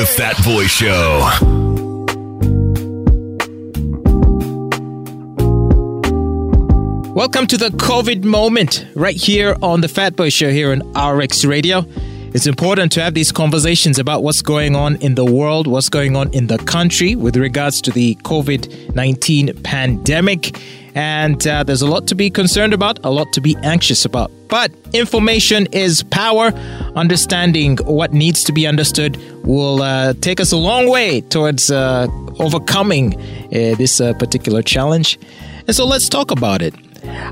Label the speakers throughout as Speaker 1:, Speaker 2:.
Speaker 1: The Fat Boy Show.
Speaker 2: Welcome to the COVID moment right here on the Fat Boy Show here on RX Radio. It's important to have these conversations about what's going on in the world, what's going on in the country with regards to the COVID 19 pandemic. And uh, there's a lot to be concerned about, a lot to be anxious about. But information is power. Understanding what needs to be understood will uh, take us a long way towards uh, overcoming uh, this uh, particular challenge. And so let's talk about it.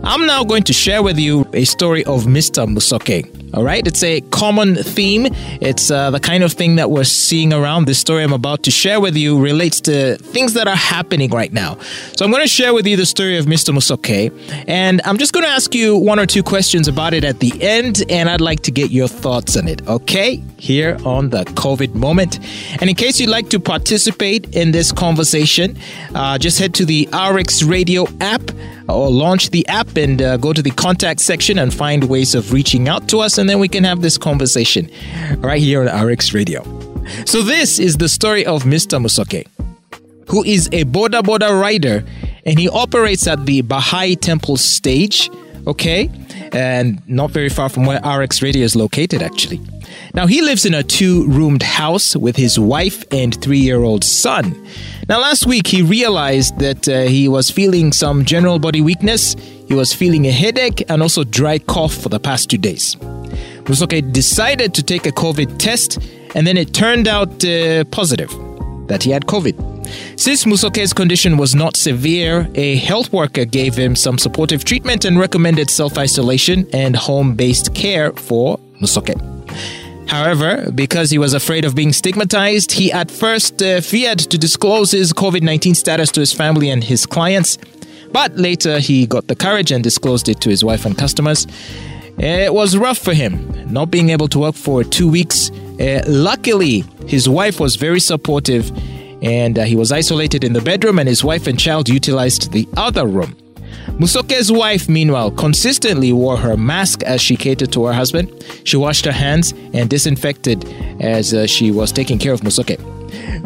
Speaker 2: I'm now going to share with you a story of Mr. Musoke. All right, it's a common theme. It's uh, the kind of thing that we're seeing around. This story I'm about to share with you relates to things that are happening right now. So I'm going to share with you the story of Mr. Musoke, and I'm just going to ask you one or two questions about it at the end, and I'd like to get your thoughts on it. Okay, here on the COVID moment. And in case you'd like to participate in this conversation, uh, just head to the RX Radio app or launch the app and uh, go to the contact section and find ways of reaching out to us, and then we can have this conversation right here on RX Radio. So, this is the story of Mr. Musoke, who is a Boda Boda rider, and he operates at the Baha'i Temple stage, okay, and not very far from where RX Radio is located, actually. Now, he lives in a two roomed house with his wife and three year old son. Now, last week he realized that uh, he was feeling some general body weakness, he was feeling a headache, and also dry cough for the past two days. Musoke decided to take a COVID test, and then it turned out uh, positive that he had COVID. Since Musoke's condition was not severe, a health worker gave him some supportive treatment and recommended self isolation and home based care for Musoke. However, because he was afraid of being stigmatized, he at first uh, feared to disclose his COVID 19 status to his family and his clients. But later, he got the courage and disclosed it to his wife and customers. It was rough for him, not being able to work for two weeks. Uh, luckily, his wife was very supportive and uh, he was isolated in the bedroom, and his wife and child utilized the other room. Musoke's wife, meanwhile, consistently wore her mask as she catered to her husband. She washed her hands and disinfected as uh, she was taking care of Musoke.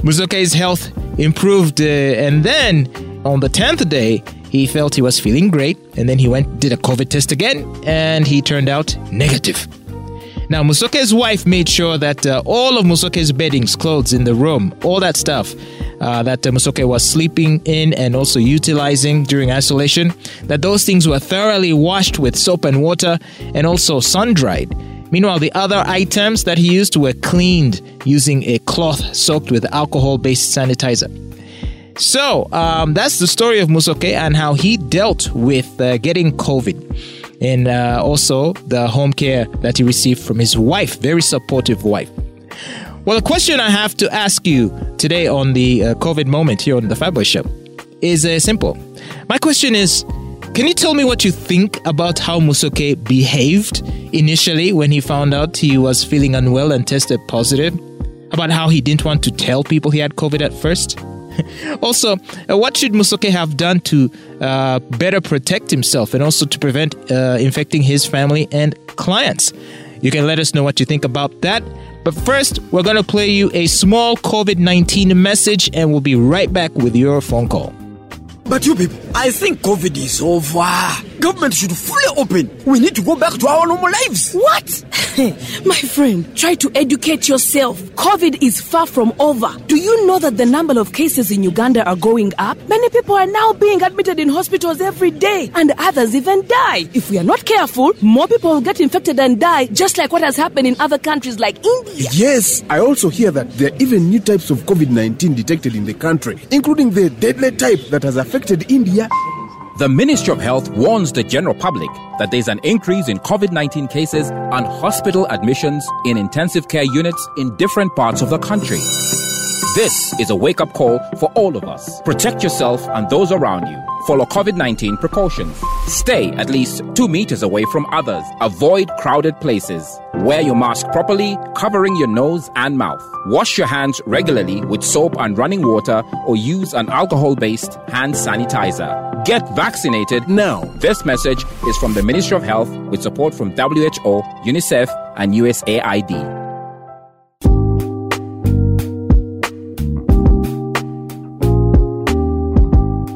Speaker 2: Musoke's health improved, uh, and then on the 10th day, he felt he was feeling great, and then he went did a COVID test again, and he turned out negative. Now, Musoke's wife made sure that uh, all of Musoke's beddings, clothes in the room, all that stuff uh, that uh, Musoke was sleeping in and also utilizing during isolation, that those things were thoroughly washed with soap and water and also sun dried. Meanwhile, the other items that he used were cleaned using a cloth soaked with alcohol based sanitizer. So, um, that's the story of Musoke and how he dealt with uh, getting COVID and uh, also the home care that he received from his wife, very supportive wife. Well, the question I have to ask you today on the uh, COVID moment here on the Fat Show is uh, simple. My question is Can you tell me what you think about how Musoke behaved initially when he found out he was feeling unwell and tested positive? About how he didn't want to tell people he had COVID at first? also, uh, what should Musoke have done to uh, better protect himself and also to prevent uh, infecting his family and clients? You can let us know what you think about that. But first, we're going to play you a small COVID 19 message and we'll be right back with your phone call.
Speaker 3: But you people, I think COVID is over. Government should fully open. We need to go back to our normal lives.
Speaker 4: What? My friend, try to educate yourself. COVID is far from over. Do you know that the number of cases in Uganda are going up? Many people are now being admitted in hospitals every day, and others even die. If we are not careful, more people will get infected and die, just like what has happened in other countries like India.
Speaker 5: Yes, I also hear that there are even new types of COVID 19 detected in the country, including the deadly type that has affected
Speaker 6: The Ministry of Health warns the general public that there's an increase in COVID 19 cases and hospital admissions in intensive care units in different parts of the country. This is a wake up call for all of us. Protect yourself and those around you. Follow COVID 19 precautions. Stay at least two meters away from others. Avoid crowded places. Wear your mask properly, covering your nose and mouth. Wash your hands regularly with soap and running water or use an alcohol based hand sanitizer. Get vaccinated now. This message is from the Ministry of Health with support from WHO, UNICEF, and USAID.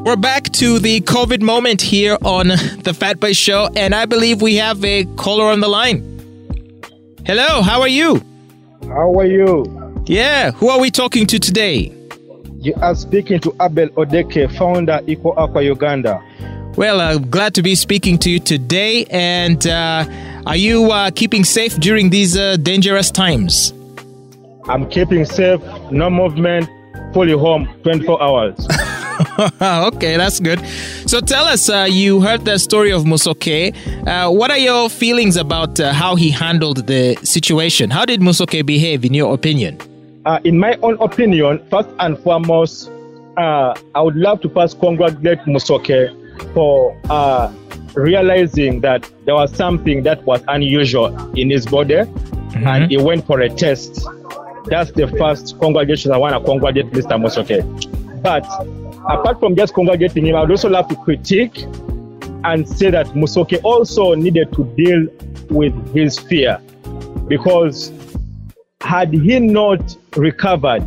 Speaker 2: We're back to the COVID moment here on the Fat Boy Show, and I believe we have a caller on the line. Hello, how are you?
Speaker 1: How are you?
Speaker 2: Yeah, who are we talking to today?
Speaker 1: You are speaking to Abel Odeke, founder Eco Aqua Uganda.
Speaker 2: Well, I'm uh, glad to be speaking to you today. And uh, are you uh, keeping safe during these uh, dangerous times?
Speaker 1: I'm keeping safe, no movement, fully home 24 hours.
Speaker 2: okay, that's good. So tell us, uh, you heard the story of Musoke. Uh, what are your feelings about uh, how he handled the situation? How did Musoke behave, in your opinion?
Speaker 1: Uh, in my own opinion, first and foremost, uh, I would love to first congratulate Musoke for uh, realizing that there was something that was unusual in his body mm-hmm. and he went for a test. That's the first congratulations I want to congratulate Mr. Musoke. But apart from just congratulating him, I would also love to critique and say that Musoke also needed to deal with his fear because had he not recovered,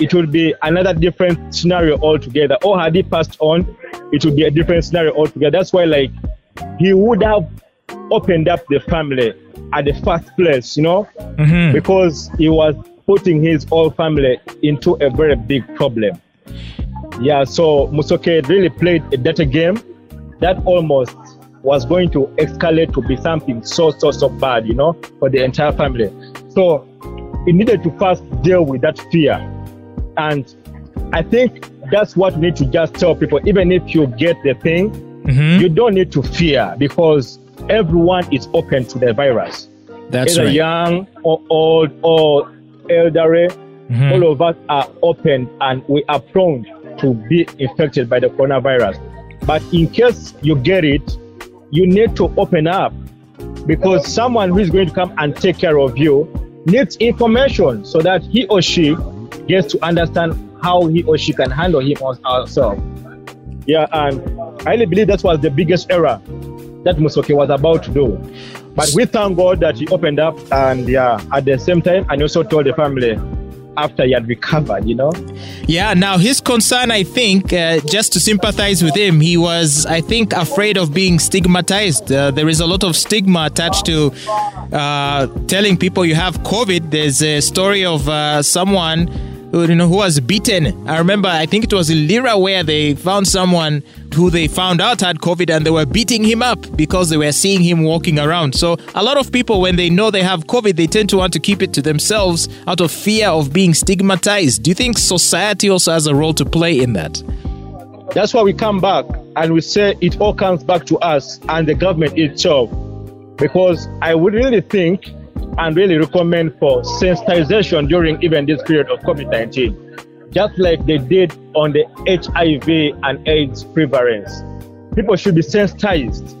Speaker 1: it would be another different scenario altogether. Or had he passed on, it would be a different scenario altogether. That's why, like, he would have opened up the family at the first place, you know, mm-hmm. because he was putting his whole family into a very big problem. Yeah, so Musoke really played a dirty game that almost was going to escalate to be something so, so, so bad, you know, for the entire family. So he needed to first deal with that fear. And I think that's what we need to just tell people. Even if you get the thing, mm-hmm. you don't need to fear because everyone is open to the virus.
Speaker 2: That's
Speaker 1: Either
Speaker 2: right.
Speaker 1: young or old or elderly, mm-hmm. all of us are open and we are prone to be infected by the coronavirus. But in case you get it, you need to open up because someone who is going to come and take care of you needs information so that he or she gets to understand how he or she can handle him or herself. Yeah, and I really believe that was the biggest error that Musoke was about to do. But we thank God that he opened up and yeah, at the same time, and also told the family, after he had recovered, you know?
Speaker 2: Yeah, now his concern, I think, uh, just to sympathize with him, he was, I think, afraid of being stigmatized. Uh, there is a lot of stigma attached to uh, telling people you have COVID. There's a story of uh, someone who, you know, who was beaten. I remember, I think it was in Lira where they found someone who they found out had COVID and they were beating him up because they were seeing him walking around. So a lot of people, when they know they have COVID, they tend to want to keep it to themselves out of fear of being stigmatized. Do you think society also has a role to play in that?
Speaker 1: That's why we come back and we say it all comes back to us and the government itself. Because I would really think and really recommend for sensitization during even this period of COVID 19, just like they did on the HIV and AIDS prevalence. People should be sensitized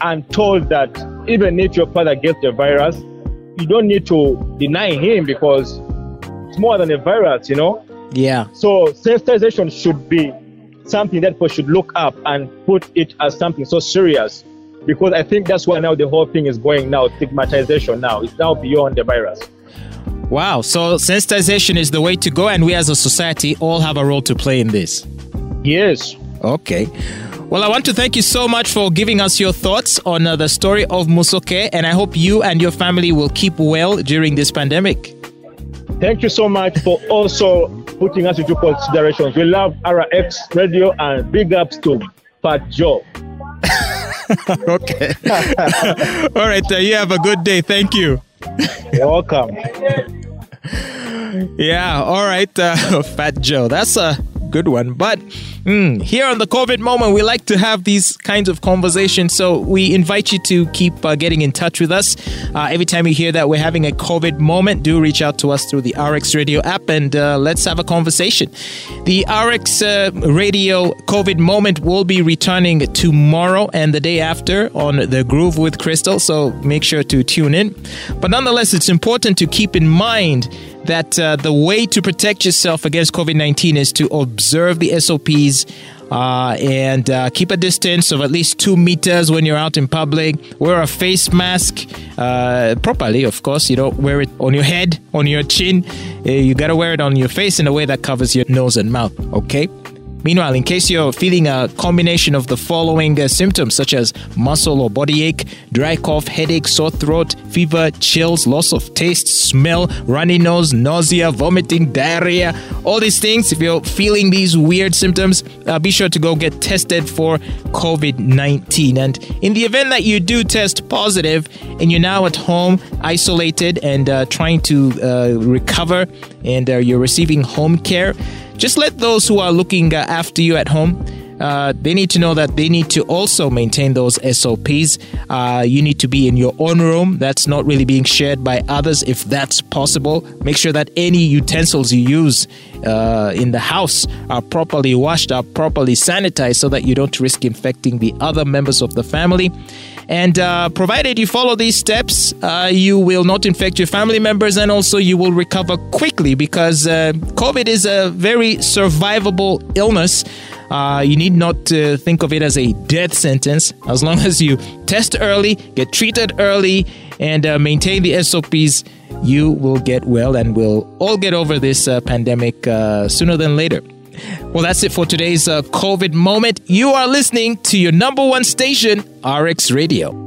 Speaker 1: and told that even if your father gets the virus, you don't need to deny him because it's more than a virus, you know?
Speaker 2: Yeah.
Speaker 1: So sensitization should be something that people should look up and put it as something so serious because I think that's why now the whole thing is going now stigmatization now. It's now beyond the virus.
Speaker 2: Wow. So sensitization is the way to go, and we as a society all have a role to play in this.
Speaker 1: Yes.
Speaker 2: Okay. Well, I want to thank you so much for giving us your thoughts on uh, the story of Musoke, and I hope you and your family will keep well during this pandemic.
Speaker 1: Thank you so much for also putting us into consideration. We love RX Radio and big ups to Fat Joe.
Speaker 2: okay. All right. Uh, you have a good day. Thank you.
Speaker 1: You're welcome.
Speaker 2: Yeah. All right. Uh, Fat Joe. That's a good one. But mm, here on the COVID moment, we like to have these kinds of conversations. So we invite you to keep uh, getting in touch with us. Uh, every time you hear that we're having a COVID moment, do reach out to us through the RX Radio app and uh, let's have a conversation. The RX uh, Radio COVID moment will be returning tomorrow and the day after on The Groove with Crystal. So make sure to tune in. But nonetheless, it's important to keep in mind that uh, the way to protect yourself against COVID 19 is to observe the SOPs. Uh, and uh, keep a distance of at least two meters when you're out in public. Wear a face mask uh, properly, of course. You don't wear it on your head, on your chin. Uh, you gotta wear it on your face in a way that covers your nose and mouth, okay? Meanwhile, in case you're feeling a combination of the following uh, symptoms, such as muscle or body ache, dry cough, headache, sore throat, fever, chills, loss of taste, smell, runny nose, nausea, vomiting, diarrhea, all these things, if you're feeling these weird symptoms, uh, be sure to go get tested for COVID 19. And in the event that you do test positive and you're now at home, isolated, and uh, trying to uh, recover, and uh, you're receiving home care, just let those who are looking uh, after you at home uh, they need to know that they need to also maintain those SOPs. Uh, you need to be in your own room. That's not really being shared by others if that's possible. Make sure that any utensils you use uh, in the house are properly washed, are properly sanitized so that you don't risk infecting the other members of the family. And uh, provided you follow these steps, uh, you will not infect your family members and also you will recover quickly because uh, COVID is a very survivable illness. Uh, you need not uh, think of it as a death sentence as long as you test early, get treated early, and uh, maintain the SOPs. You will get well and we'll all get over this uh, pandemic uh, sooner than later. Well, that's it for today's uh, COVID moment. You are listening to your number one station, RX Radio.